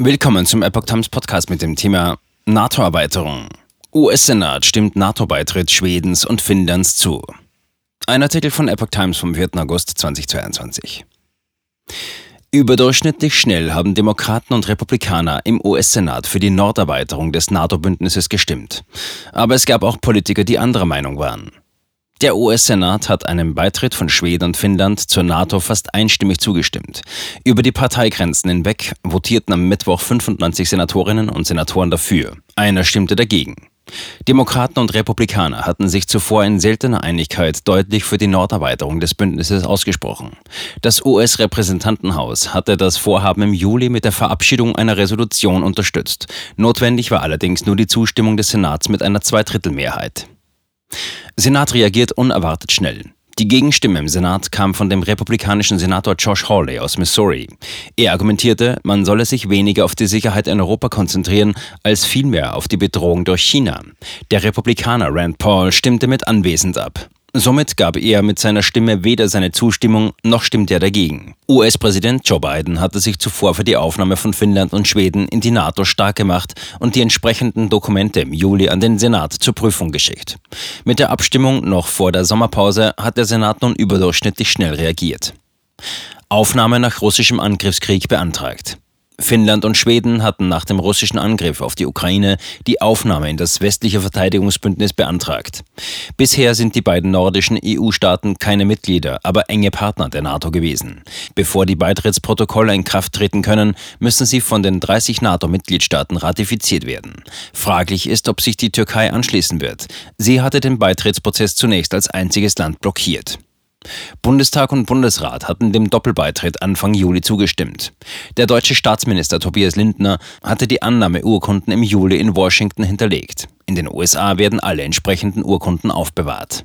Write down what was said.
Willkommen zum Epoch Times Podcast mit dem Thema NATO-Erweiterung. US-Senat stimmt NATO-Beitritt Schwedens und Finnlands zu. Ein Artikel von Epoch Times vom 4. August 2022. Überdurchschnittlich schnell haben Demokraten und Republikaner im US-Senat für die Norderweiterung des NATO-Bündnisses gestimmt. Aber es gab auch Politiker, die anderer Meinung waren. Der US-Senat hat einem Beitritt von Schweden und Finnland zur NATO fast einstimmig zugestimmt. Über die Parteigrenzen hinweg votierten am Mittwoch 95 Senatorinnen und Senatoren dafür. Einer stimmte dagegen. Demokraten und Republikaner hatten sich zuvor in seltener Einigkeit deutlich für die Norderweiterung des Bündnisses ausgesprochen. Das US-Repräsentantenhaus hatte das Vorhaben im Juli mit der Verabschiedung einer Resolution unterstützt. Notwendig war allerdings nur die Zustimmung des Senats mit einer Zweidrittelmehrheit. Senat reagiert unerwartet schnell. Die Gegenstimme im Senat kam von dem republikanischen Senator Josh Hawley aus Missouri. Er argumentierte, man solle sich weniger auf die Sicherheit in Europa konzentrieren, als vielmehr auf die Bedrohung durch China. Der Republikaner Rand Paul stimmte mit anwesend ab. Somit gab er mit seiner Stimme weder seine Zustimmung noch stimmte er dagegen. US-Präsident Joe Biden hatte sich zuvor für die Aufnahme von Finnland und Schweden in die NATO stark gemacht und die entsprechenden Dokumente im Juli an den Senat zur Prüfung geschickt. Mit der Abstimmung noch vor der Sommerpause hat der Senat nun überdurchschnittlich schnell reagiert. Aufnahme nach russischem Angriffskrieg beantragt. Finnland und Schweden hatten nach dem russischen Angriff auf die Ukraine die Aufnahme in das westliche Verteidigungsbündnis beantragt. Bisher sind die beiden nordischen EU-Staaten keine Mitglieder, aber enge Partner der NATO gewesen. Bevor die Beitrittsprotokolle in Kraft treten können, müssen sie von den 30 NATO-Mitgliedstaaten ratifiziert werden. Fraglich ist, ob sich die Türkei anschließen wird. Sie hatte den Beitrittsprozess zunächst als einziges Land blockiert. Bundestag und Bundesrat hatten dem Doppelbeitritt Anfang Juli zugestimmt. Der deutsche Staatsminister Tobias Lindner hatte die Annahmeurkunden im Juli in Washington hinterlegt. In den USA werden alle entsprechenden Urkunden aufbewahrt.